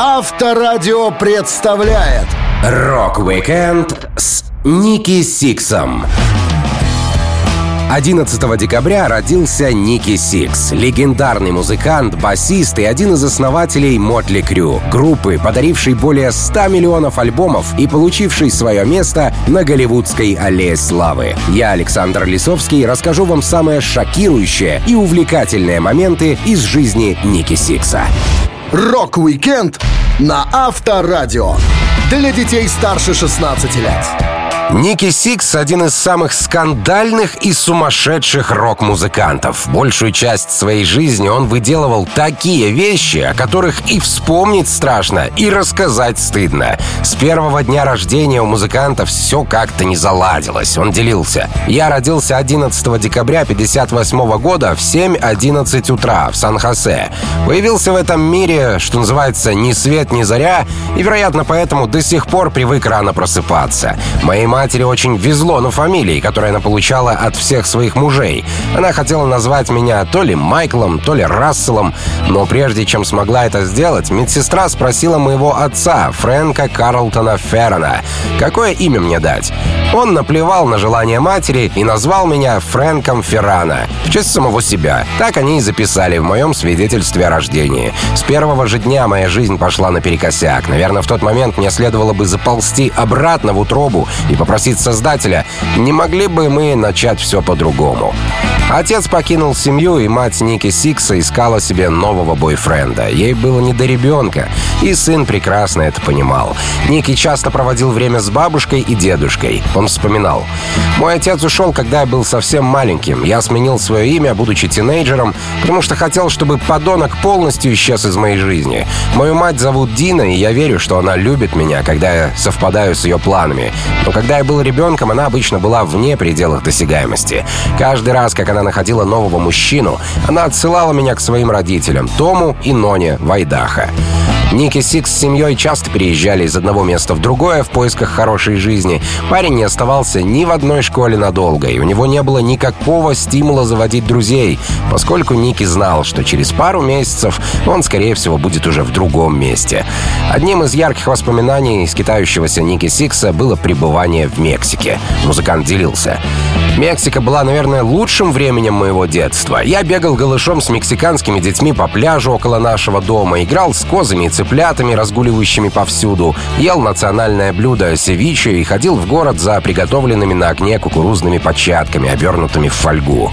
Авторадио представляет Rock-Weekend с Ники Сиксом. 11 декабря родился Ники Сикс, легендарный музыкант, басист и один из основателей Mötley Crüe, группы, подарившей более 100 миллионов альбомов и получившей свое место на голливудской аллее славы. Я, Александр Лисовский, расскажу вам самые шокирующие и увлекательные моменты из жизни Ники Сикса. Rock-Weekend на Авторадио. Для детей старше 16 лет. Ники Сикс — один из самых скандальных и сумасшедших рок-музыкантов. Большую часть своей жизни он выделывал такие вещи, о которых и вспомнить страшно, и рассказать стыдно. С первого дня рождения у музыканта все как-то не заладилось. Он делился. «Я родился 11 декабря 58 года в 7.11 утра в Сан-Хосе. Появился в этом мире, что называется, ни свет, ни заря, и, вероятно, поэтому до сих пор привык рано просыпаться. Моей матери очень везло на фамилии, которую она получала от всех своих мужей. Она хотела назвать меня то ли Майклом, то ли Расселом, но прежде чем смогла это сделать, медсестра спросила моего отца, Фрэнка Карлтона Феррона, какое имя мне дать. Он наплевал на желание матери и назвал меня Фрэнком Феррана, в честь самого себя. Так они и записали в моем свидетельстве о рождении. С первого же дня моя жизнь пошла наперекосяк. Наверное, в тот момент мне следовало бы заползти обратно в утробу и попросить Создателя, не могли бы мы начать все по-другому. Отец покинул семью, и мать Ники Сикса искала себе нового бойфренда. Ей было не до ребенка, и сын прекрасно это понимал. Ники часто проводил время с бабушкой и дедушкой. Он вспоминал. «Мой отец ушел, когда я был совсем маленьким. Я сменил свое имя, будучи тинейджером, потому что хотел, чтобы подонок полностью исчез из моей жизни. Мою мать зовут Дина, и я верю, что она любит меня, когда я совпадаю с ее планами. Но когда я был ребенком, она обычно была вне пределах досягаемости. Каждый раз, как она находила нового мужчину, она отсылала меня к своим родителям, Тому и Ноне Вайдаха. Ники Сикс с семьей часто переезжали из одного места в другое в поисках хорошей жизни. Парень не оставался ни в одной школе надолго, и у него не было никакого стимула заводить друзей, поскольку Ники знал, что через пару месяцев он, скорее всего, будет уже в другом месте. Одним из ярких воспоминаний скитающегося Ники Сикса было пребывание в Мексике. Музыкант делился. Мексика была, наверное, лучшим временем моего детства. Я бегал голышом с мексиканскими детьми по пляжу около нашего дома, играл с козами и цыплятами, разгуливающими повсюду, ел национальное блюдо севиче и ходил в город за приготовленными на окне кукурузными початками, обернутыми в фольгу.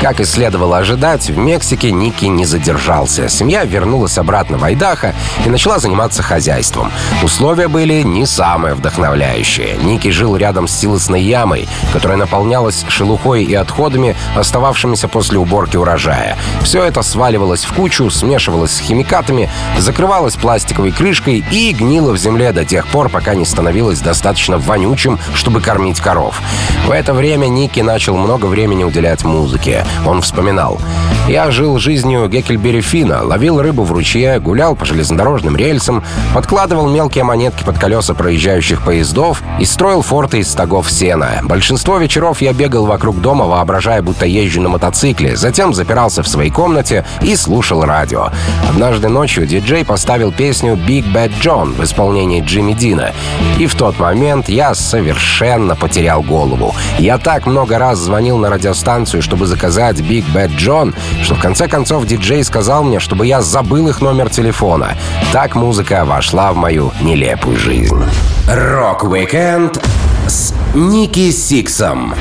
Как и следовало ожидать, в Мексике Ники не задержался. Семья вернулась обратно в Айдахо и начала заниматься хозяйством. Условия были не самые вдохновляющие. Ники жил рядом с силосной ямой, которая наполнялась шелухой и отходами, остававшимися после уборки урожая. Все это сваливалось в кучу, смешивалось с химикатами, закрывалось пластиковой крышкой и гнило в земле до тех пор, пока не становилось достаточно вонючим, чтобы кормить коров. В это время Ники начал много времени уделять музыке. Он вспоминал. «Я жил жизнью Геккельбери Фина, ловил рыбу в ручье, гулял по железнодорожным рельсам, подкладывал мелкие монетки под колеса проезжающих поездов и строил форты из стогов сена. Большинство вечеров я бегал вокруг дома, воображая, будто езжу на мотоцикле, затем запирался в своей комнате и слушал радио. Однажды ночью диджей поставил песню «Big Bad John» в исполнении Джимми Дина. И в тот момент я совершенно потерял голову. Я так много раз звонил на радиостанцию, чтобы заказать Big Bad John, что в конце концов диджей сказал мне, чтобы я забыл их номер телефона. Так музыка вошла в мою нелепую жизнь. Rock-Weekend с Ники Сиксом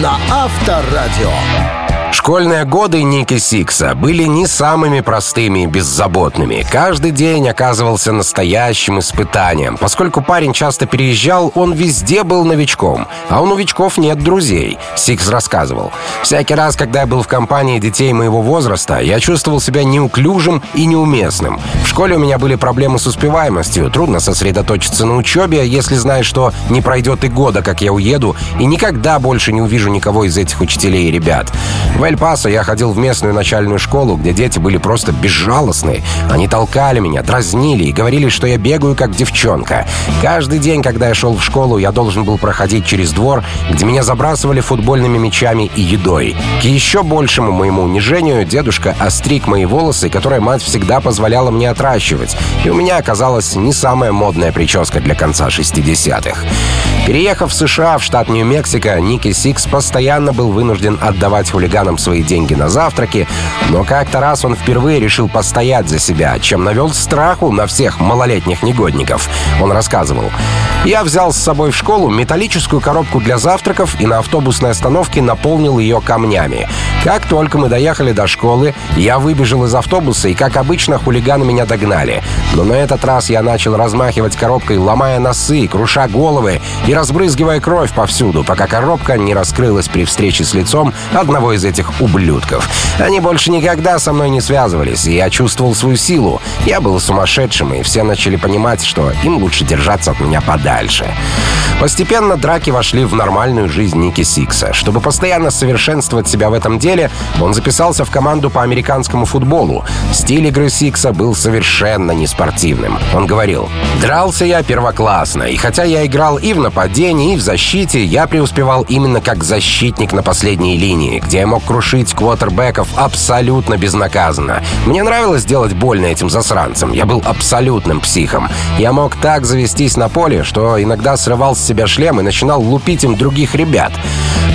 На Авторадио. Школьные годы Ники Сикса были не самыми простыми и беззаботными. Каждый день оказывался настоящим испытанием. Поскольку парень часто переезжал, он везде был новичком. А у новичков нет друзей, Сикс рассказывал. Всякий раз, когда я был в компании детей моего возраста, я чувствовал себя неуклюжим и неуместным. В школе у меня были проблемы с успеваемостью. Трудно сосредоточиться на учебе, если знаешь, что не пройдет и года, как я уеду, и никогда больше не увижу никого из этих учителей и ребят. В В Эль-Пасо я ходил в местную начальную школу, где дети были просто безжалостны. Они толкали меня, дразнили и говорили, что я бегаю как девчонка. Каждый день, когда я шел в школу, я должен был проходить через двор, где меня забрасывали футбольными мячами и едой. К еще большему моему унижению дедушка остриг мои волосы, которые мать всегда позволяла мне отращивать. И у меня оказалась не самая модная прическа для конца 60-х. Переехав в США, в штат Нью-Мексико, Ники Сикс постоянно был вынужден отдавать хулиганам свои деньги на завтраки, но как-то раз он впервые решил постоять за себя, чем навел страху на всех малолетних негодников. Он рассказывал. «Я взял с собой в школу металлическую коробку для завтраков и на автобусной остановке наполнил ее камнями. Как только мы доехали до школы, я выбежал из автобуса, и, как обычно, хулиганы меня догнали. Но на этот раз я начал размахивать коробкой, ломая носы, круша головы и разбрызгивая кровь повсюду, пока коробка не раскрылась при встрече с лицом одного из этих ублюдков. Они больше никогда со мной не связывались, и я чувствовал свою силу. Я был сумасшедшим, и все начали понимать, что им лучше держаться от меня подальше. Постепенно драки вошли в нормальную жизнь Ники Сикса. Чтобы постоянно совершенствовать себя в этом деле, он записался в команду по американскому футболу. Стиль игры Сикса был совершенно неспортивным. Он говорил, «Дрался я первоклассно, и хотя я играл и в нападении, и в защите, я преуспевал именно как защитник на последней линии, где я мог крушить квотербеков абсолютно безнаказанно. Мне нравилось делать больно этим засранцам. Я был абсолютным психом. Я мог так завестись на поле, что иногда срывал с себя шлем и начинал лупить им других ребят.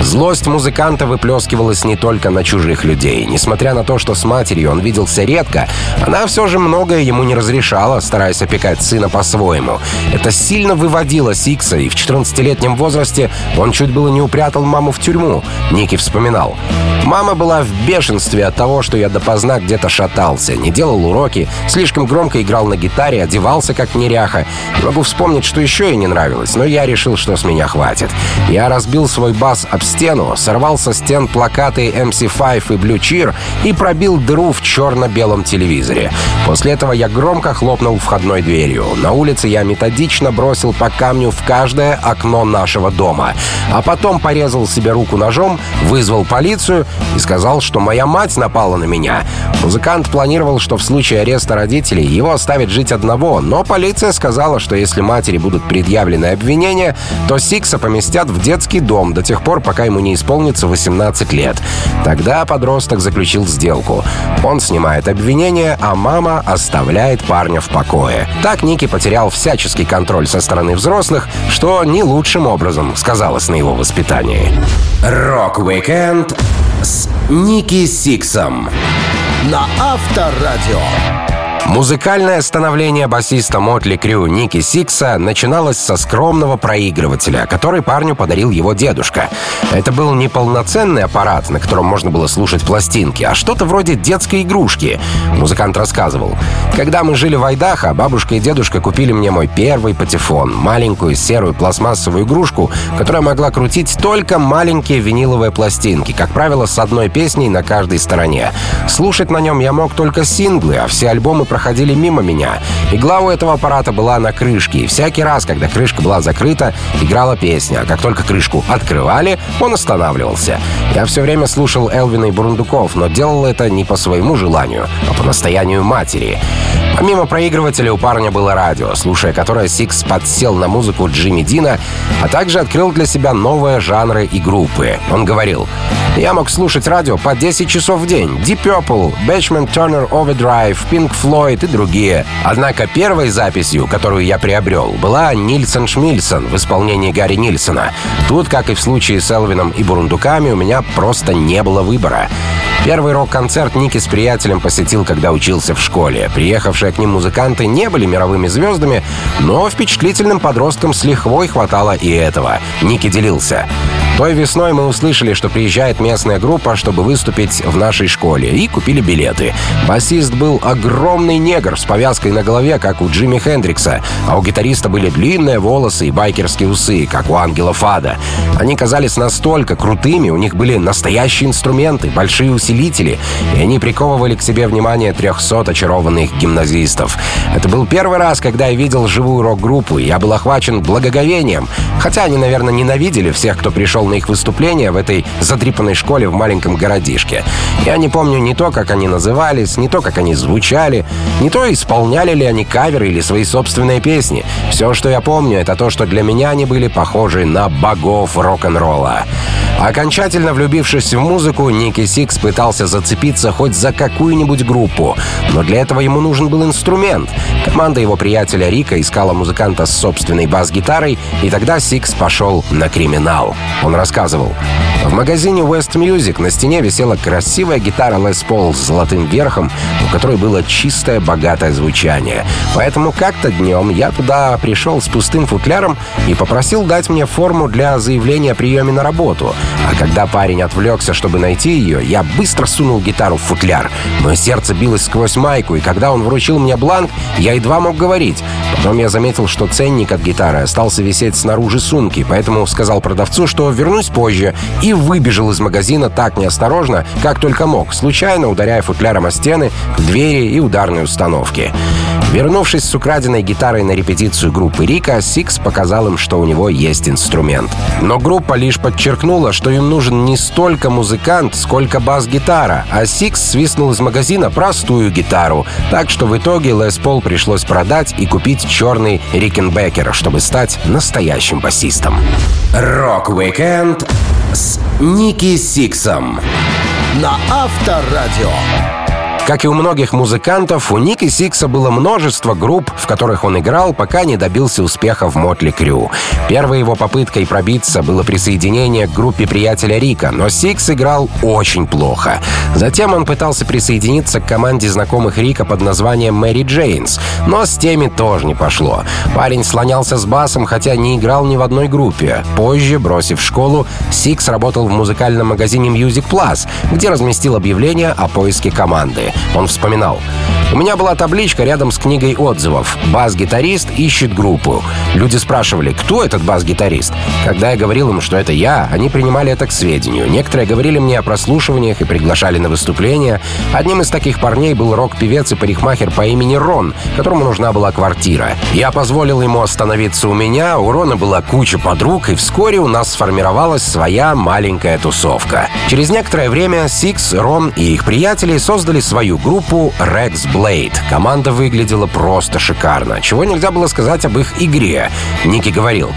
Злость музыканта выплескивалась не только на чужих людей. Несмотря на то, что с матерью он виделся редко, она все же многое ему не разрешала, стараясь опекать сына по-своему. Это сильно выводило Сикса, и в 14-летнем возрасте он чуть было не упрятал маму в тюрьму. Ники вспоминал. Мама была в бешенстве от того, что я допоздна где-то шатался, не делал уроки, слишком громко играл на гитаре, одевался как неряха. могу вспомнить, что еще ей не нравилось, но я решил, что с меня хватит. Я разбил свой бас об стену, сорвал со стен плакаты MC5 и Blue Cheer и пробил дыру в черно-белом телевизоре. После этого я громко хлопнул входной дверью. На улице я методично бросил по камню в каждое окно нашего дома. А потом порезал себе руку ножом, вызвал полицию и сказал, что моя мать напала на меня. Музыкант планировал, что в случае ареста родителей его оставят жить одного, но полиция сказала, что если матери будут предъявлены обвинения, то Сикса поместят в детский дом до тех пор, пока ему не исполнится 18 лет. Тогда подросток заключил сделку. Он снимает обвинение, а мама оставляет парня в покое. Так Ники потерял всяческий контроль со стороны взрослых, что не лучшим образом сказалось на его воспитании. Rock-Weekend с Ники Сиксом на Авторадио. Музыкальное становление басиста Mötley Crüe Ники Сикса начиналось со скромного проигрывателя, который парню подарил его дедушка. Это был не полноценный аппарат, на котором можно было слушать пластинки, а что-то вроде детской игрушки. Музыкант рассказывал. Когда мы жили в Айдахо, бабушка и дедушка купили мне мой первый патефон, маленькую серую пластмассовую игрушку, которая могла крутить только маленькие виниловые пластинки, как правило, с одной песней на каждой стороне. Слушать на нем я мог только синглы, а все альбомы проходили мимо меня. Игла у этого аппарата была на крышке, и всякий раз, когда крышка была закрыта, играла песня. А как только крышку открывали, он останавливался. Я все время слушал Элвина и Бурундуков, но делал это не по своему желанию, а по настоянию матери. Помимо проигрывателя у парня было радио, слушая которое Сикс подсел на музыку Джимми Дина, а также открыл для себя новые жанры и группы. Он говорил, «Я мог слушать радио по 10 часов в день. Deep Purple, Batchman Turner Overdrive, Pink Floyd и другие. Однако первой записью, которую я приобрел, была Нильсон Шмильсон в исполнении Гарри Нильсона. Тут, как и в случае с Элвином и Бурундуками, у меня просто не было выбора. Первый рок-концерт Ники с приятелем посетил, когда учился в школе. Приехавшие к ним музыканты не были мировыми звездами, но впечатлительным подросткам с лихвой хватало и этого. Ники делился. Той весной мы услышали, что приезжает местная группа, чтобы выступить в нашей школе, и купили билеты. Басист был огромный негр с повязкой на голове, как у Джимми Хендрикса, а у гитариста были длинные волосы и байкерские усы, как у Ангела Фада. Они казались настолько крутыми, у них были настоящие инструменты, большие усилители, и они приковывали к себе внимание 300 очарованных гимназистов. Это был первый раз, когда я видел живую рок-группу, и я был охвачен благоговением, хотя они, наверное, ненавидели всех, кто пришел на их выступления в этой задрипанной школе в маленьком городишке. Я не помню ни то, как они назывались, ни то, как они звучали, не то, исполняли ли они каверы или свои собственные песни. Все, что я помню, это то, что для меня они были похожи на богов рок-н-ролла. Окончательно влюбившись в музыку, Ники Сикс пытался зацепиться хоть за какую-нибудь группу, но для этого ему нужен был инструмент. Команда его приятеля Рика искала музыканта с собственной бас-гитарой, и тогда Сикс пошел на криминал. Он рассказывал. В магазине West Music на стене висела красивая гитара Les Paul с золотым верхом, у которой было чистое, богатое звучание. Поэтому как-то днем я туда пришел с пустым футляром и попросил дать мне форму для заявления о приеме на работу. А когда парень отвлекся, чтобы найти ее, я быстро сунул гитару в футляр. Мое сердце билось сквозь майку, и когда он вручил мне бланк, я едва мог говорить. Потом я заметил, что ценник от гитары остался висеть снаружи сумки, поэтому сказал продавцу, что вернусь позже, и выбежал из магазина так неосторожно, как только мог, случайно ударяя футляром о стены, двери и ударные установки. Вернувшись с украденной гитарой на репетицию группы Рика, Сикс показал им, что у него есть инструмент. Но группа лишь подчеркнула, что им нужен не столько музыкант, сколько бас-гитара, а Сикс свистнул из магазина простую гитару. Так что в итоге Les Paul пришлось продать и купить черный Rickenbacker, чтобы стать настоящим басистом. Рок-викенд с Ники Сиксом на Авторадио. Как и у многих музыкантов, у Ники Сикса было множество групп, в которых он играл, пока не добился успеха в Mötley Crüe. Первой его попыткой пробиться было присоединение к группе приятеля Рика, но Сикс играл очень плохо. Затем он пытался присоединиться к команде знакомых Рика под названием Mary Janes, но с теми тоже не пошло. Парень слонялся с басом, хотя не играл ни в одной группе. Позже, бросив школу, Сикс работал в музыкальном магазине Music Plus, где разместил объявление о поиске команды. Он вспоминал. У меня была табличка рядом с книгой отзывов. Бас-гитарист ищет группу. Люди спрашивали, кто этот бас-гитарист. Когда я говорил им, что это я, они принимали это к сведению. Некоторые говорили мне о прослушиваниях и приглашали на выступления. Одним из таких парней был рок-певец и парикмахер по имени Рон, которому нужна была квартира. Я позволил ему остановиться у меня, у Рона была куча подруг, и вскоре у нас сформировалась своя маленькая тусовка. Через некоторое время Сикс, Рон и их приятели создали свою группу Rex Blade. Команда выглядела просто шикарно, чего нельзя было сказать об их игре. Ники говорил,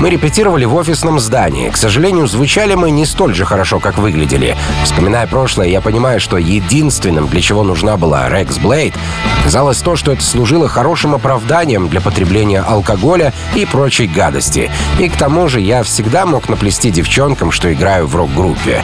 мы репетировали в офисном здании. К сожалению, звучали мы не столь же хорошо, как выглядели. Вспоминая прошлое, я понимаю, что единственным, для чего нужна была Rex Blade, оказалось то, что это служило хорошим оправданием для потребления алкоголя и прочей гадости. И к тому же я всегда мог наплести девчонкам, что играю в рок-группе.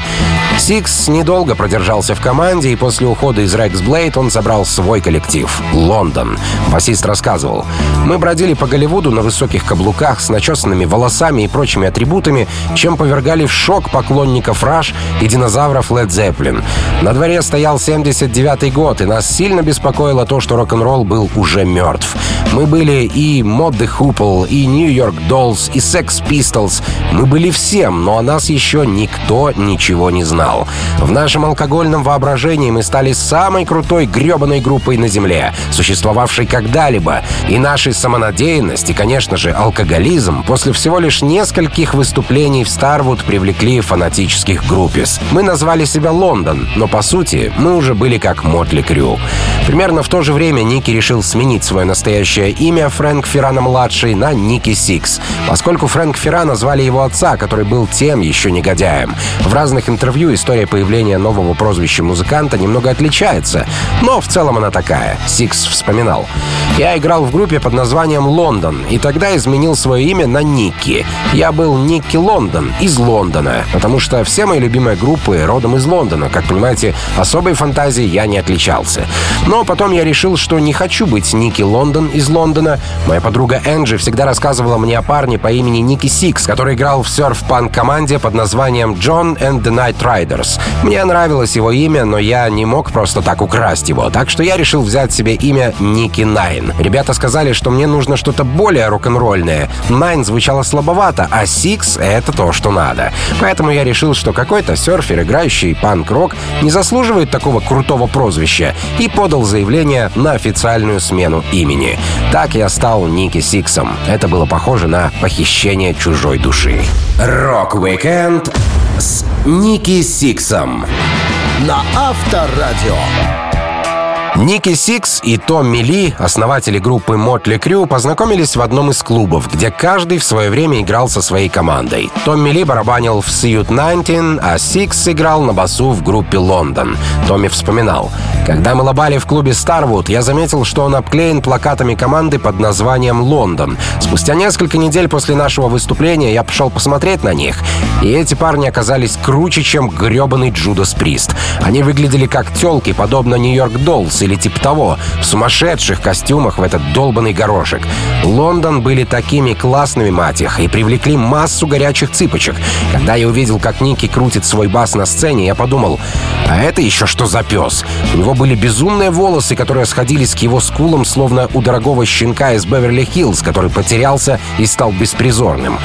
Сикс недолго продержался в команде, и после ухода из Rex Blade он собрал свой коллектив — Лондон. Басист рассказывал. «Мы бродили по Голливуду на высоких каблуках с начесанными волосами и прочими атрибутами, чем повергали в шок поклонников Раш и динозавров Led Zeppelin. На дворе стоял 79-й год, и нас сильно беспокоило то, что рок-н-ролл был уже мертв. Мы были и Mod the Hoople, и New York Dolls, и Sex Pistols. Мы были всем, но о нас еще никто ничего не знал. В нашем алкогольном воображении мы стали самой крутой гребаной группой на Земле, существовавшей когда-либо. И наша самонадеянность, и, конечно же, алкоголизм после всего лишь нескольких выступлений в Starwood привлекли фанатических группис. Мы назвали себя Лондон, но по сути мы уже были как Mötley Crüe. Примерно в то же время Ники решил сменить свое настоящее имя Фрэнк Феррана-младший на Ники Сикс, поскольку Фрэнк Феррана звали его отца, который был тем еще негодяем. В разных интервью история появления нового прозвища музыканта немного отличается, но в целом она такая. Сикс вспоминал. «Я играл в группе под названием «Лондон», и тогда изменил свое имя на Ники. Я был Ники Лондон из Лондона, потому что все мои любимые группы родом из Лондона. Как понимаете, особой фантазией я не отличался. Но потом я решил, что не хочу быть Ники Лондон из Лондона. Моя подруга Энджи всегда рассказывала мне о парне по имени Ники Сикс, который играл в серф-панк команде под названием Jon and the Nightriders. Мне нравилось его имя, но я не мог просто так украсть его, так что я решил взять себе имя Ники Найн. Ребята сказали, что мне нужно что-то более рок-н-ролльное. Найн звучало слабовато, а Six — это то, что надо. Поэтому я решил, что какой-то серфер, играющий панк-рок, не заслуживает такого крутого прозвища, и подал заявление на официальную смену имени. Так я стал Ники Сиксом. Это было похоже на похищение чужой души. Рок-викенд с Ники Сиксом. На Авторадио. Ники Сикс и Томми Ли, основатели группы Mötley Crüe, познакомились в одном из клубов, где каждый в свое время играл со своей командой. Томми Ли барабанил в Suite 19, а Сикс играл на басу в группе Лондон. Томми вспоминал. Когда мы лобали в клубе Старвуд, я заметил, что он обклеен плакатами команды под названием «Лондон». Спустя несколько недель после нашего выступления я пошел посмотреть на них, и эти парни оказались круче, чем гребаный Джудас Прист. Они выглядели как телки, подобно Нью-Йорк Доллс или типа того, в сумасшедших костюмах в этот долбанный горошек. Лондон были такими классными, мать их, и привлекли массу горячих цыпочек. Когда я увидел, как Ники крутит свой бас на сцене, я подумал, а это еще что за пес? У него были безумные волосы, которые сходились к его скулам, словно у дорогого щенка из Беверли-Хиллз, который потерялся и стал беспризорным.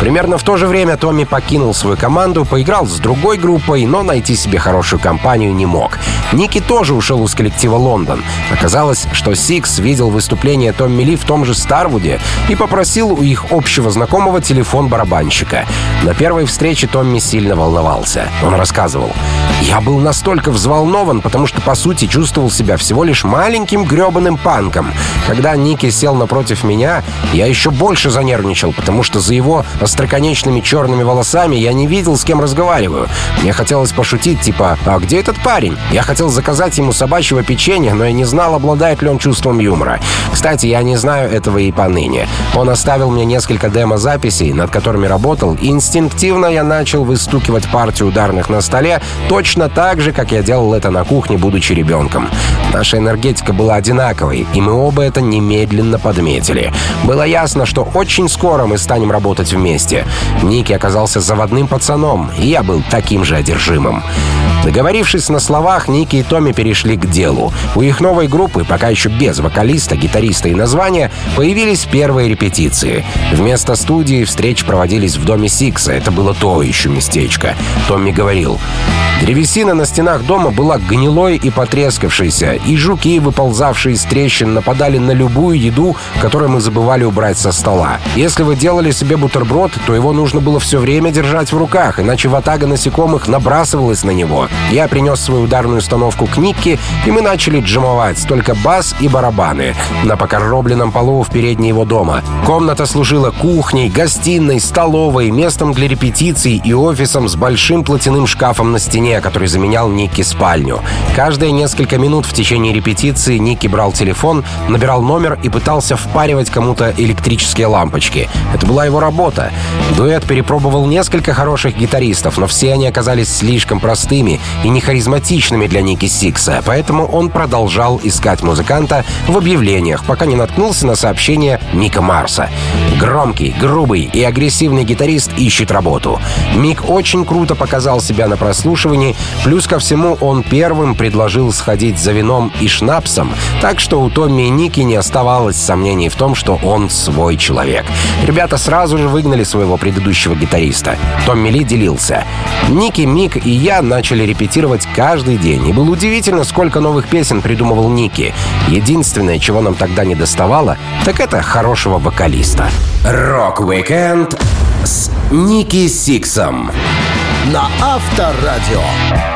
Примерно в то же время Томми покинул свою команду, поиграл с другой группой, но найти себе хорошую компанию не мог. Ники тоже ушел из коллектива Лондон. Оказалось, что Сикс видел выступление Томми Ли в том же Старвуде и попросил у их общего знакомого телефон барабанщика. На первой встрече Томми сильно волновался. Он рассказывал. «Я был настолько взволнован, потому что, по сути, чувствовал себя всего лишь маленьким гребаным панком. Когда Ники сел напротив меня, я еще больше занервничал, потому что за его остроконечными черными волосами я не видел, с кем разговариваю. Мне хотелось пошутить, типа, «А где этот парень?» Я хотел заказать ему собачьего печенья, но я не знал, обладает ли он чувством юмора. Кстати, я не знаю этого и поныне. Он оставил мне несколько демо-записей, над которыми работал, и инстинктивно я начал выстукивать партию ударных на столе точно так же, как я делал это на кухне, будучи ребенком. Наша энергетика была одинаковой, и мы оба это немедленно подметили. Было ясно, что очень скоро мы станем работать вместе. Ники оказался заводным пацаном, и я был таким же одержимым. Договорившись на словах, Ники и Томми перешли к делу. У их новой группы, пока еще без вокалиста, гитариста и названия, появились первые репетиции. Вместо студии встречи проводились в доме Сикса. Это было то еще местечко. Томми говорил, Древесина на стенах дома была гнилой и потрескавшейся, и жуки, выползавшие из трещин, нападали на любую еду, которую мы забывали убрать со стола. Если вы делали себе бутерброд, то его нужно было все время держать в руках, иначе ватага насекомых набрасывалась на него. Я принес свою ударную установку к Никке, и мы начали джимовать, только бас и барабаны, на покоробленном полу в передней его дома. Комната служила кухней, гостиной, столовой, местом для репетиций и офисом с большим платяным шкафом на стене, который заменял Никки спальню. Каждые несколько минут в течение репетиции Никки брал телефон, набирал номер и пытался впаривать кому-то электрические лампочки. Это была его работа. Дуэт перепробовал несколько хороших гитаристов, но все они оказались слишком простыми и не харизматичными для Ники Сикса, поэтому он продолжал искать музыканта в объявлениях, пока не наткнулся на сообщение Мика Марса. Громкий, грубый и агрессивный гитарист ищет работу. Мик очень круто показал себя на прослушивании, плюс ко всему он первым предложил сходить за вином и шнапсом, так что у Томми и Ники не оставалось сомнений в том, что он свой человек. Ребята сразу же выгнали своего предыдущего гитариста. Томми Ли делился. Ники, Мик и я начали репетировать каждый день, и было удивительно, сколько новых песен придумывал Ники. Единственное, чего нам тогда не доставало, так это хорошего вокалиста. Рок-викенд с Ники Сиксом на Авторадио.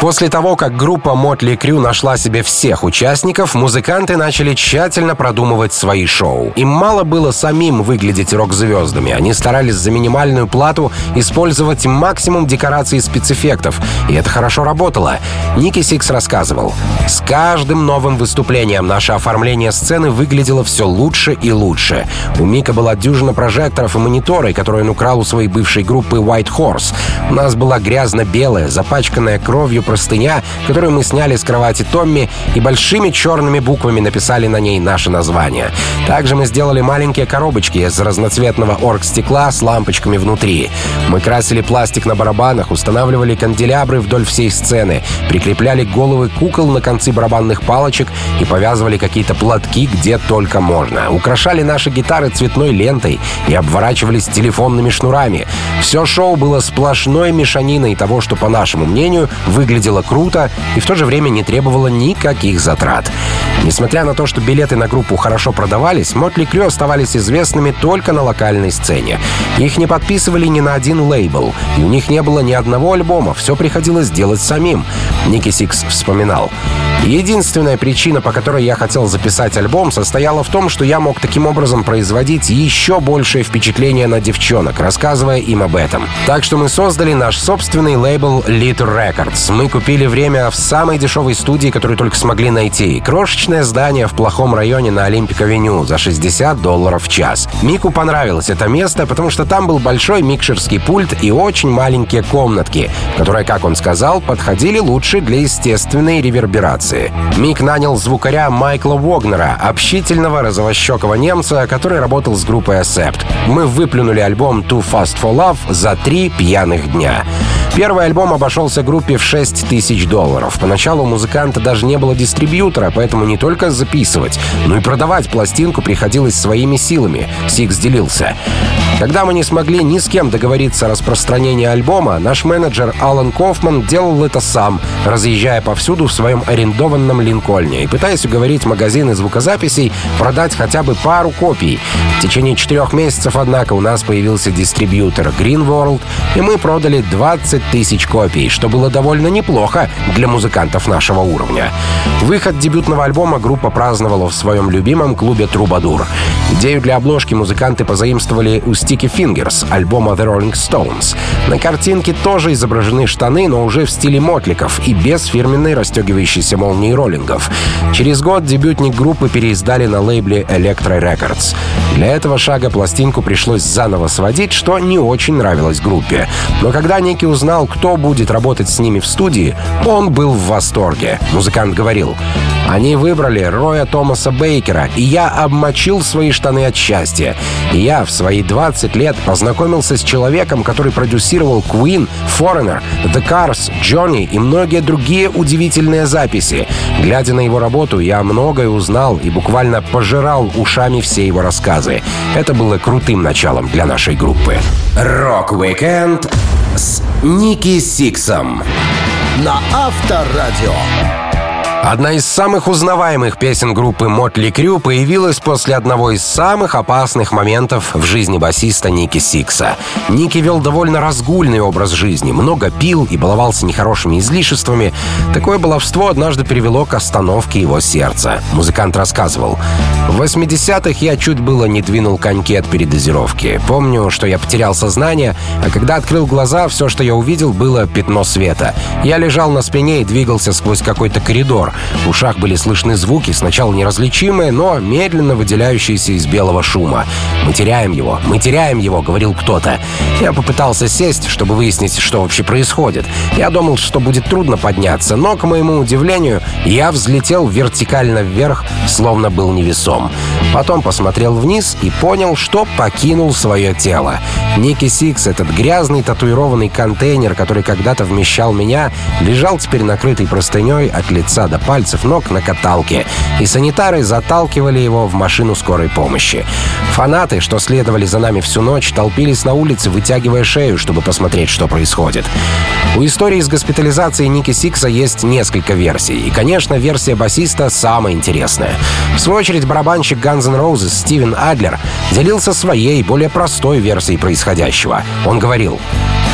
После того, как группа Mötley Crüe нашла себе всех участников, музыканты начали тщательно продумывать свои шоу. Им мало было самим выглядеть рок-звездами. Они старались за минимальную плату использовать максимум декораций и спецэффектов. И это хорошо работало. Ники Сикс рассказывал. С каждым новым выступлением наше оформление сцены выглядело все лучше и лучше. У Мика была дюжина прожекторов и мониторы, которые он украл у своей бывшей группы White Horse. У нас была грязно-белая, запачканная кровью простыня, которую мы сняли с кровати Томми и большими черными буквами написали на ней наше название. Также мы сделали маленькие коробочки из разноцветного оргстекла с лампочками внутри. Мы красили пластик на барабанах, устанавливали канделябры вдоль всей сцены, прикрепляли головы кукол на концы барабанных палочек и повязывали какие-то платки где только можно. Украшали наши гитары цветной лентой и обворачивались телефонными шнурами. Все шоу было сплошной мешаниной того, что, по нашему мнению, выглядит выглядела круто и в то же время не требовала никаких затрат. Несмотря на то, что билеты на группу хорошо продавались, Мотли Крю оставались известными только на локальной сцене. Их не подписывали ни на один лейбл, и у них не было ни одного альбома, все приходилось делать самим. Ники Сикс вспоминал. Единственная причина, по которой я хотел записать альбом, состояла в том, что я мог таким образом производить еще большее впечатление на девчонок, рассказывая им об этом. Так что мы создали наш собственный лейбл Leathür Records. Мы купили время в самой дешевой студии, которую только смогли найти. Крошечное здание в плохом районе на Олимпик-авеню за 60 долларов в час. Мику понравилось это место, потому что там был большой микшерский пульт и очень маленькие комнатки, которые, как он сказал, подходили лучше для естественной реверберации. Мик нанял звукаря Майкла Вогнера, общительного розовощекого немца, который работал с группой Accept. Мы выплюнули альбом Too Fast for Love за три пьяных дня. Первый альбом обошелся группе в 6 тысяч долларов. Поначалу у музыканта даже не было дистрибьютора, поэтому не только записывать, но и продавать пластинку приходилось своими силами. Сикс делился. Когда мы не смогли ни с кем договориться о распространении альбома, наш менеджер Алан Кофман делал это сам, разъезжая повсюду в своем арендованном Линкольне и пытаясь уговорить магазины звукозаписей продать хотя бы пару копий. В течение четырех месяцев, однако, у нас появился дистрибьютор Green World, и мы продали 20 15 тысяч копий, что было довольно неплохо для музыкантов нашего уровня. Выход дебютного альбома группа праздновала в своем любимом клубе «Трубадур». Идею для обложки музыканты позаимствовали у Sticky Fingers, альбома The Rolling Stones. На картинке тоже изображены штаны, но уже в стиле мотликов и без фирменной расстегивающейся молнии роллингов. Через год дебютник группы переиздали на лейбле Electro Records. Для этого шага пластинку пришлось заново сводить, что не очень нравилось группе. Но когда Ники узнал, кто будет работать с ними в студии, он был в восторге. Музыкант говорил, они выбрали Роя Томаса Бейкера, и я обмочил свои штаны от счастья. И я в свои 20 лет познакомился с человеком, который продюсировал Queen, Foreigner, The Cars, Journey и многие другие удивительные записи. Глядя на его работу, я многое узнал и буквально пожирал ушами все его рассказы. Это было крутым началом для нашей группы. Рок-викенд с Ники Сиксом на Авторадио. Одна из самых узнаваемых песен группы Мотли Крю появилась после одного из самых опасных моментов в жизни басиста Ники Сикса. Ники вел довольно разгульный образ жизни, много пил и баловался нехорошими излишествами. Такое баловство однажды привело к остановке его сердца. Музыкант рассказывал. В 80-х я чуть было не двинул коньки от передозировки. Помню, что я потерял сознание, а когда открыл глаза, все, что я увидел, было пятно света. Я лежал на спине и двигался сквозь какой-то коридор. В ушах были слышны звуки, сначала неразличимые, но медленно выделяющиеся из белого шума. «Мы теряем его! Мы теряем его!» — говорил кто-то. Я попытался сесть, чтобы выяснить, что вообще происходит. Я думал, что будет трудно подняться, но, к моему удивлению, я взлетел вертикально вверх, словно был невесом. Потом посмотрел вниз и понял, что покинул свое тело. Ники Сикс, этот грязный татуированный контейнер, который когда-то вмещал меня, лежал теперь накрытый простыней от лица до пальцев ног на каталке, и санитары заталкивали его в машину скорой помощи. Фанаты, что следовали за нами всю ночь, толпились на улице, вытягивая шею, чтобы посмотреть, что происходит. У истории с госпитализацией Ники Сикса есть несколько версий, и, конечно, версия басиста самая интересная. В свою очередь, барабанщик Guns N' Roses Стивен Адлер делился своей, более простой версией происходящего. Он говорил,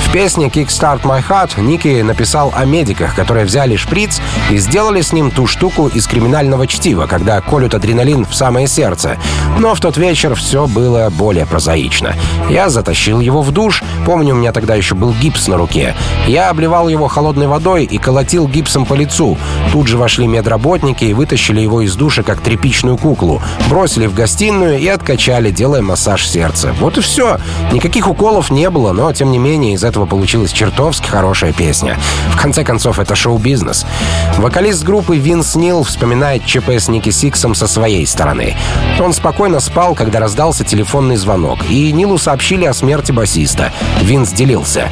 в песне «Kickstart My Heart» Ники написал о медиках, которые взяли шприц и сделали с ним ту штуку из криминального чтива, когда колют адреналин в самое сердце. Но в тот вечер все было более прозаично. Я затащил его в душ, помню, у меня тогда еще был гипс на руке. Я обливал его холодной водой и колотил гипсом по лицу. Тут же вошли медработники и вытащили его из душа как тряпичную куклу, бросили в гостиную и откачали, делая массаж сердца. Вот и все. Никаких уколов не было, но, тем не менее, из этого этого получилась чертовски хорошая песня. В конце концов, это шоу-бизнес. Вокалист группы Винс Нил вспоминает ЧП с Ники Сиксом со своей стороны. Он спокойно спал, когда раздался телефонный звонок, и Нилу сообщили о смерти басиста. Винс делился.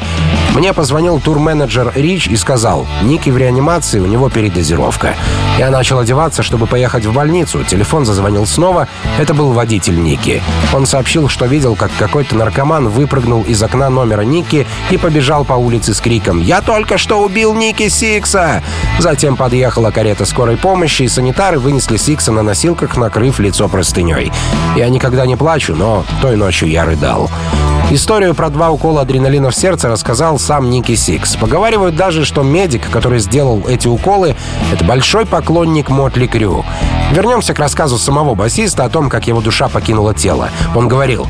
Мне позвонил турменеджер Рич и сказал, Ники в реанимации, у него передозировка. Я начал одеваться, чтобы поехать в больницу. Телефон зазвонил снова. Это был водитель Ники. Он сообщил, что видел, как какой-то наркоман выпрыгнул из окна номера Ники и побежал по улице с криком «Я только что убил Ники Сикса!». Затем подъехала карета скорой помощи, и санитары вынесли Сикса на носилках, накрыв лицо простыней. Я никогда не плачу, но той ночью я рыдал. Историю про два укола адреналина в сердце рассказал сам Ники Сикс. Поговаривают даже, что медик, который сделал эти уколы, это большой поклонник Мотли Крю. Вернемся к рассказу самого басиста о том, как его душа покинула тело. Он говорил,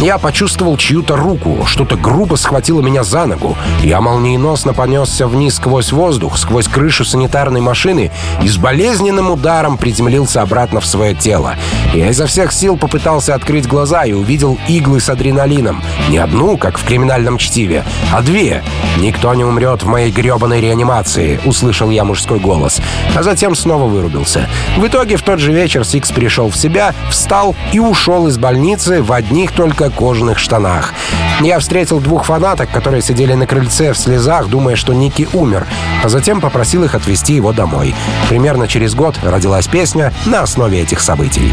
«Я почувствовал чью-то руку, что-то грубо схватило меня за ногу. Я молниеносно понесся вниз сквозь воздух, сквозь крышу санитарной машины и с болезненным ударом приземлился обратно в свое тело. Я изо всех сил попытался открыть глаза и увидел иглы с адреналином. Не одну, как в криминальном чтиве, а две. «Никто не умрет в моей гребаной реанимации», — услышал я мужской голос. А затем снова вырубился. В итоге в тот же вечер Сикс пришел в себя, встал и ушел из больницы в одних только кожаных штанах. Я встретил двух фанаток, которые сидели на крыльце в слезах, думая, что Ники умер, а затем попросил их отвезти его домой. Примерно через год родилась песня на основе этих событий.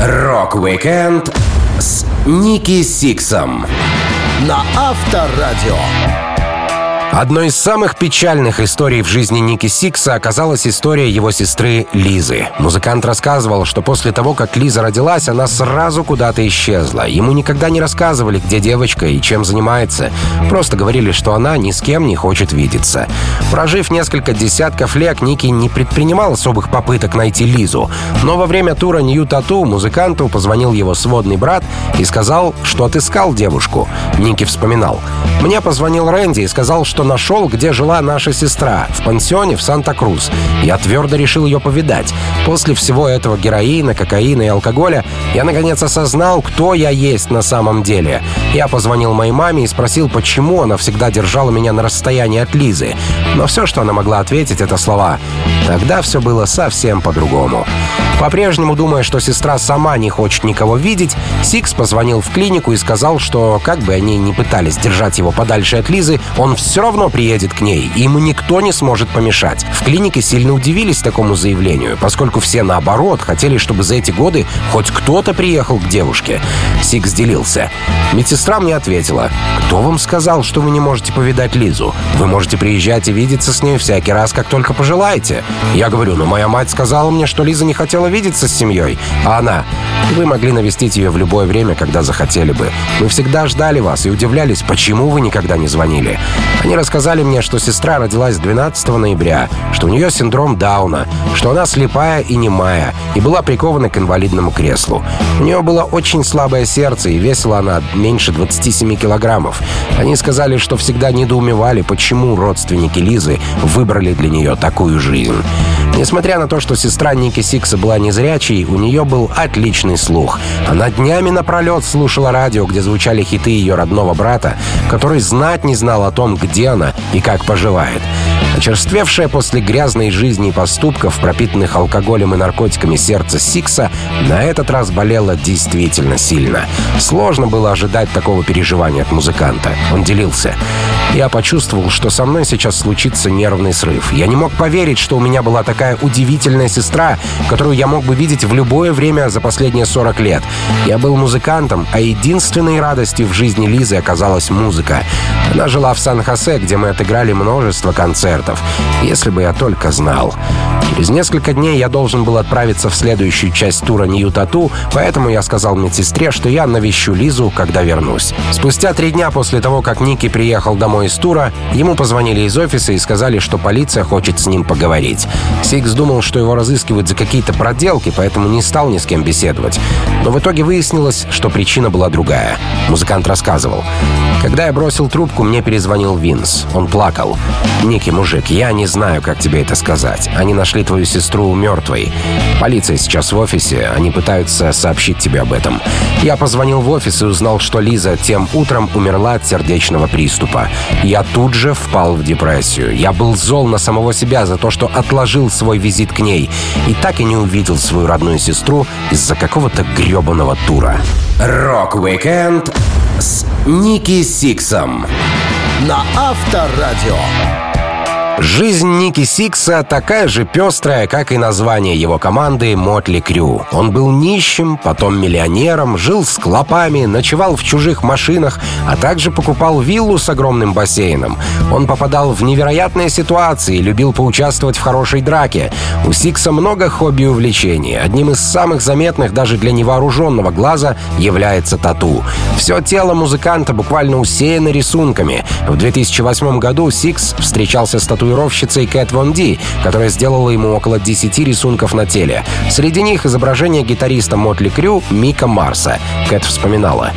Рок-викенд с Ники Сиксом на Авторадио. Одной из самых печальных историй в жизни Ники Сикса оказалась история его сестры Лизы. Музыкант рассказывал, что после того, как Лиза родилась, она сразу куда-то исчезла. Ему никогда не рассказывали, где девочка и чем занимается. Просто говорили, что она ни с кем не хочет видеться. Прожив несколько десятков лет, Ники не предпринимал особых попыток найти Лизу. Но во время тура Нью Тату музыканту позвонил его сводный брат и сказал, что отыскал девушку. Ники вспоминал. «Мне позвонил Рэнди и сказал, что нашел, где жила наша сестра, в пансионе в Санта-Крус. Я твердо решил ее повидать. После всего этого героина, кокаина и алкоголя я наконец осознал, кто я есть на самом деле. Я позвонил моей маме и спросил, почему она всегда держала меня на расстоянии от Лизы. Но все, что она могла ответить, это слова. Тогда все было совсем по-другому. По-прежнему думая, что сестра сама не хочет никого видеть, Сикс позвонил в клинику и сказал, что как бы они ни пытались держать его подальше от Лизы, он все равно приедет к ней, ему никто не сможет помешать. В клинике сильно удивились такому заявлению, поскольку все, наоборот, хотели, чтобы за эти годы хоть кто-то приехал к девушке. Сикс делился. Медсестра мне ответила, «Кто вам сказал, что вы не можете повидать Лизу? Вы можете приезжать и видеться с ней всякий раз, как только пожелаете». Я говорю, «Но моя мать сказала мне, что Лиза не хотела видеться с семьей». А она, «Вы могли навестить ее в любое время, когда захотели бы. Мы всегда ждали вас и удивлялись, почему вы никогда не звонили». Они рассказали мне, что сестра родилась 12 ноября, что у нее синдром Дауна, что она слепая и немая, и была прикована к инвалидному креслу. У нее было очень слабое сердце, и весила она меньше 27 килограммов. Они сказали, что всегда недоумевали, почему родственники Лизы выбрали для нее такую жизнь. Несмотря на то, что сестра Ники Сикса была незрячей, у нее был отличный слух. Она днями напролет слушала радио, где звучали хиты ее родного брата, который знать не знал о том, где она и как поживает. Очерствевшее после грязной жизни и поступков, пропитанных алкоголем и наркотиками сердце Сикса, на этот раз болело действительно сильно. Сложно было ожидать такого переживания от музыканта. Он делился. Я почувствовал, что со мной сейчас случится нервный срыв. Я не мог поверить, что у меня была такая удивительная сестра, которую я мог бы видеть в любое время за последние 40 лет. Я был музыкантом, а единственной радостью в жизни Лизы оказалась музыка. Она жила в Сан-Хосе, где мы отыграли множество концертов. Если бы я только знал. Через несколько дней я должен был отправиться в следующую часть тура New Tattoo, поэтому я сказал медсестре, что я навещу Лизу, когда вернусь. Спустя три дня после того, как Ники приехал домой из тура, ему позвонили из офиса и сказали, что полиция хочет с ним поговорить. Сикс думал, что его разыскивают за какие-то проделки, поэтому не стал ни с кем беседовать. Но в итоге выяснилось, что причина была другая. Музыкант рассказывал. Когда я бросил трубку, мне перезвонил Винс. Он плакал. «Ники, мужик, я не знаю, как тебе это сказать. Они нашли твою сестру мертвой. Полиция сейчас в офисе, они пытаются сообщить тебе об этом. Я позвонил в офис и узнал, что Лиза тем утром умерла от сердечного приступа. Я тут же впал в депрессию. Я был зол на самого себя за то, что отложил свой визит к ней и так и не увидел свою родную сестру из-за какого-то гребаного тура. Рок-викенд с Ники Сиксом на Авторадио. Жизнь Ники Сикса такая же пестрая, как и название его команды «Мотли Крю». Он был нищим, потом миллионером, жил с клопами, ночевал в чужих машинах, а также покупал виллу с огромным бассейном. Он попадал в невероятные ситуации, любил поучаствовать в хорошей драке. У Сикса много хобби и увлечений. Одним из самых заметных даже для невооруженного глаза является тату. Все тело музыканта буквально усеяно рисунками. В 2008 году Сикс встречался с тату татуировщицей Кэт Вон Ди, которая сделала ему около 10 рисунков на теле. Среди них изображение гитариста Mötley Crüe Мика Марса. Кэт вспоминала.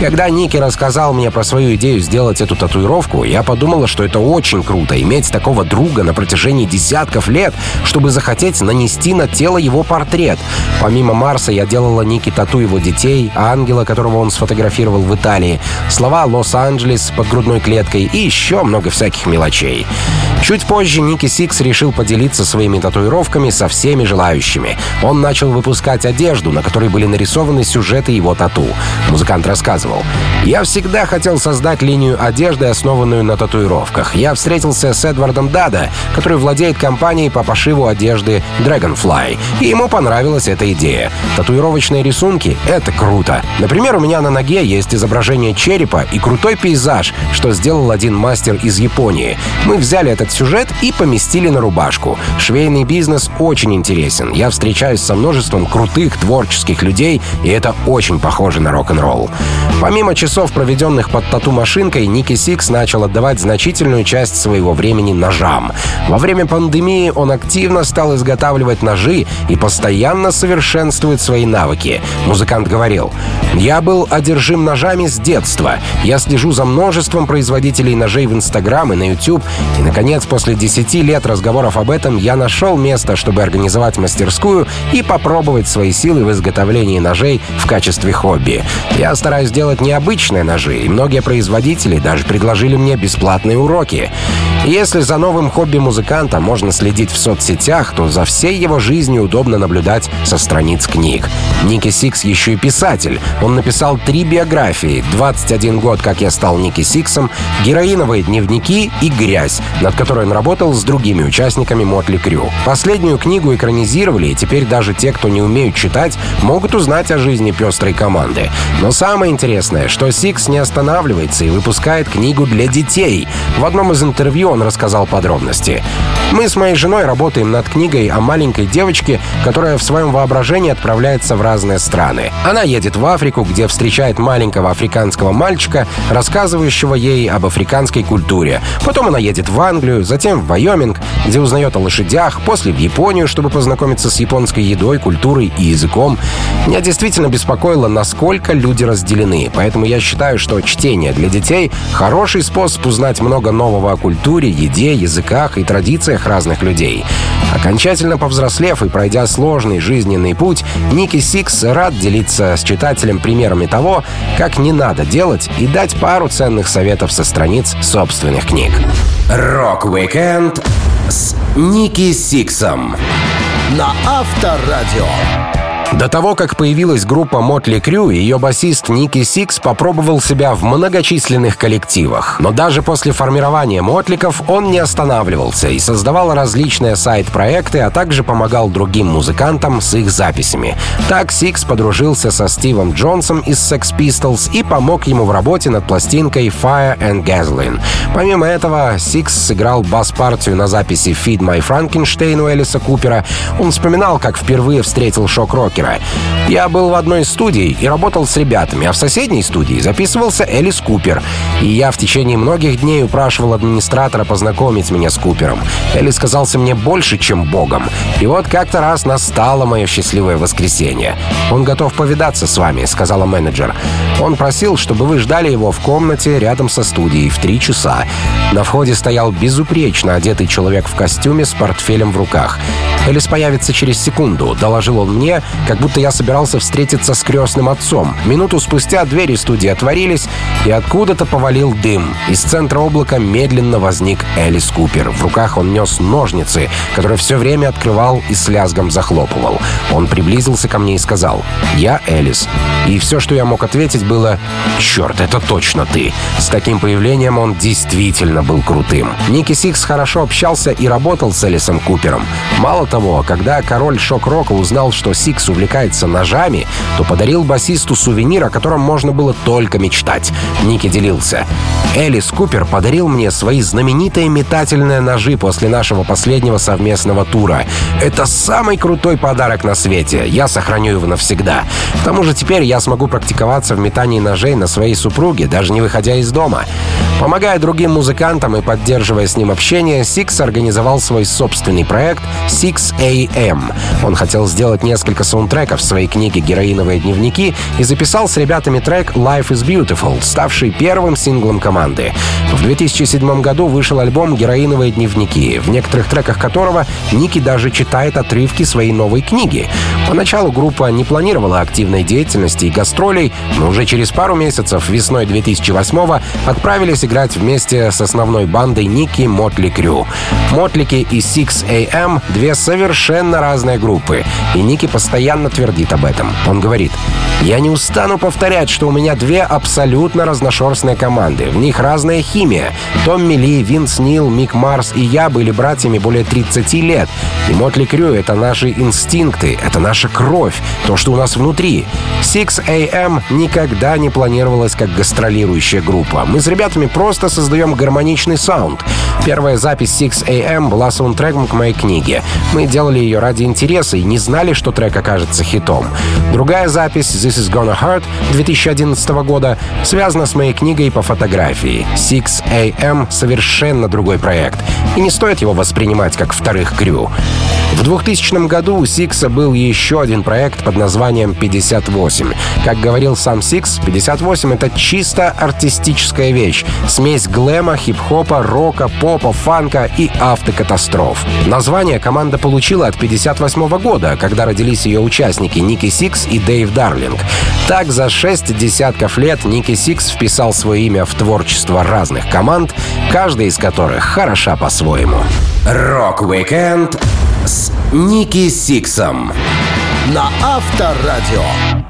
«Когда Ники рассказал мне про свою идею сделать эту татуировку, я подумала, что это очень круто — иметь такого друга на протяжении десятков лет, чтобы захотеть нанести на тело его портрет. Помимо Марса я делала Ники тату его детей, ангела, которого он сфотографировал в Италии, слова «Лос-Анджелес» под грудной клеткой и еще много всяких мелочей. Чуть позже Ники Сикс решил поделиться своими татуировками со всеми желающими. Он начал выпускать одежду, на которой были нарисованы сюжеты его тату. Музыкант рассказывал. «Я всегда хотел создать линию одежды, основанную на татуировках. Я встретился с Эдвардом Дада, который владеет компанией по пошиву одежды Dragonfly, и ему понравилась эта идея. Татуировочные рисунки — это круто. Например, у меня на ноге есть изображение черепа и крутой пейзаж, что сделал один мастер из Японии. Мы взяли этот сюжет и поместили на рубашку. Швейный бизнес очень интересен. Я встречаюсь со множеством крутых творческих людей, и это очень похоже на рок-н-ролл. Помимо часов, проведенных под тату-машинкой, Ники Сикс начал отдавать значительную часть своего времени ножам. Во время пандемии он активно стал изготавливать ножи и постоянно совершенствует свои навыки. Музыкант говорил, «Я был одержим ножами с детства. Я слежу за множеством производителей ножей в Инстаграм и на YouTube, и, наконец, Наконец, после 10 лет разговоров об этом, я нашел место, чтобы организовать мастерскую и попробовать свои силы в изготовлении ножей в качестве хобби. Я стараюсь делать необычные ножи, и многие производители даже предложили мне бесплатные уроки. Если за новым хобби музыканта можно следить в соцсетях, то за всей его жизнью удобно наблюдать со страниц книг. Ники Сикс еще и писатель. Он написал три биографии «21 год, как я стал Ники Сиксом», «Героиновые дневники» и «Грязь», над которой которой он работал с другими участниками Mötley Crüe. Последнюю книгу экранизировали, и теперь даже те, кто не умеют читать, могут узнать о жизни пестрой команды. Но самое интересное, что Сикс не останавливается и выпускает книгу для детей. В одном из интервью он рассказал подробности. Мы с моей женой работаем над книгой о маленькой девочке, которая в своем воображении отправляется в разные страны. Она едет в Африку, где встречает маленького африканского мальчика, рассказывающего ей об африканской культуре. Потом она едет в Англию, затем в Вайоминг, где узнает о лошадях, после в Японию, чтобы познакомиться с японской едой, культурой и языком. Меня действительно беспокоило, насколько люди разделены, поэтому я считаю, что чтение для детей — хороший способ узнать много нового о культуре, еде, языках и традициях разных людей. Окончательно повзрослев и пройдя сложный жизненный путь, Ники Сикс рад делиться с читателем примерами того, как не надо делать и дать пару ценных советов со страниц собственных книг. Рок-викенд с Ники Сиксом на Авторадио. До того, как появилась группа Mötley Crüe, ее басист Ники Сикс попробовал себя в многочисленных коллективах. Но даже после формирования Мотликов он не останавливался и создавал различные сайд-проекты, а также помогал другим музыкантам с их записями. Так Сикс подружился со Стивом Джонсом из Sex Pistols и помог ему в работе над пластинкой Fire and Gasoline. Помимо этого, Сикс сыграл бас-партию на записи Feed My Frankenstein у Элиса Купера. Он вспоминал, как впервые встретил шок-рокера. Я был в одной из студий и работал с ребятами, а в соседней студии записывался Элис Купер. И я в течение многих дней упрашивал администратора познакомить меня с Купером. Элис казался мне больше, чем богом. И вот как-то раз настало мое счастливое воскресенье. «Он готов повидаться с вами», — сказала менеджер. Он просил, чтобы вы ждали его в комнате рядом со студией в три часа. На входе стоял безупречно одетый человек в костюме с портфелем в руках. «Элис появится через секунду», — доложил он мне, как будто я собирался встретиться с крестным отцом. Минуту спустя двери студии отворились, и откуда-то повалил дым. Из центра облака медленно возник Элис Купер. В руках он нес ножницы, которые все время открывал и с лязгом захлопывал. Он приблизился ко мне и сказал «Я Элис». И все, что я мог ответить, было «Черт, это точно ты». С таким появлением он действительно был крутым. Ники Сикс хорошо общался и работал с Элисом Купером. Мало того, когда король шок-рока узнал, что Сикс увлекается ножами, то подарил басисту сувенир, о котором можно было только мечтать. Ники делился. Элис Купер подарил мне свои знаменитые метательные ножи после нашего последнего совместного тура. Это самый крутой подарок на свете. Я сохраню его навсегда. К тому же теперь я смогу практиковаться в метании ножей на своей супруге, даже не выходя из дома. Помогая другим музыкантам и поддерживая с ним общение, Сикс организовал свой собственный проект Six AM. Он хотел сделать несколько саундтреков в своей книге «Героиновые дневники» и записал с ребятами трек «Life is Beautiful», ставший первым синглом команды. В 2007 году вышел альбом «Героиновые дневники», в некоторых треках которого Ники даже читает отрывки своей новой книги. Поначалу группа не планировала активной деятельности и гастролей, но уже через пару месяцев, весной 2008 отправились играть вместе с основной бандой Ники Мотли Крю. Мотлики и Six AM — две совершенно разные группы, и Ники постоянно твердит об этом. Он говорит, «Я не устану повторять, что у меня две абсолютно разношерстные команды. В них разная химия. Томми Ли, Винс Нил, Мик Марс и я были братьями более 30 лет. И Мотли Крю — это наши инстинкты, это наша кровь, то, что у нас внутри. Six AM никогда не планировалась как гастролирующая группа. Мы с ребятами просто создаем гармоничный саунд. Первая запись Six AM была саундтреком к моей книге. Мы делали ее ради интереса и не знали, что трек окажется хитом. Другая запись This is Gonna Hurt 2011 года связана с моей книгой по фотографии. Sixx:A.M. совершенно другой проект, и не стоит его воспринимать как вторых Crüe. В 2000 году у Сикса был еще один проект под названием 58. Как говорил сам Сикс, 58 — это чисто артистическая вещь. Смесь глэма, хип-хопа, рока, попа, фанка и автокатастроф. Название команда получила от 58 года, когда родились ее участники Ники Сикс и Дэйв Дарлинг. Так, за шесть десятков лет Ники Сикс вписал свое имя в творчество разных команд, каждая из которых хороша по-своему. Рок-викенд с Ники Сиксом на Авторадио.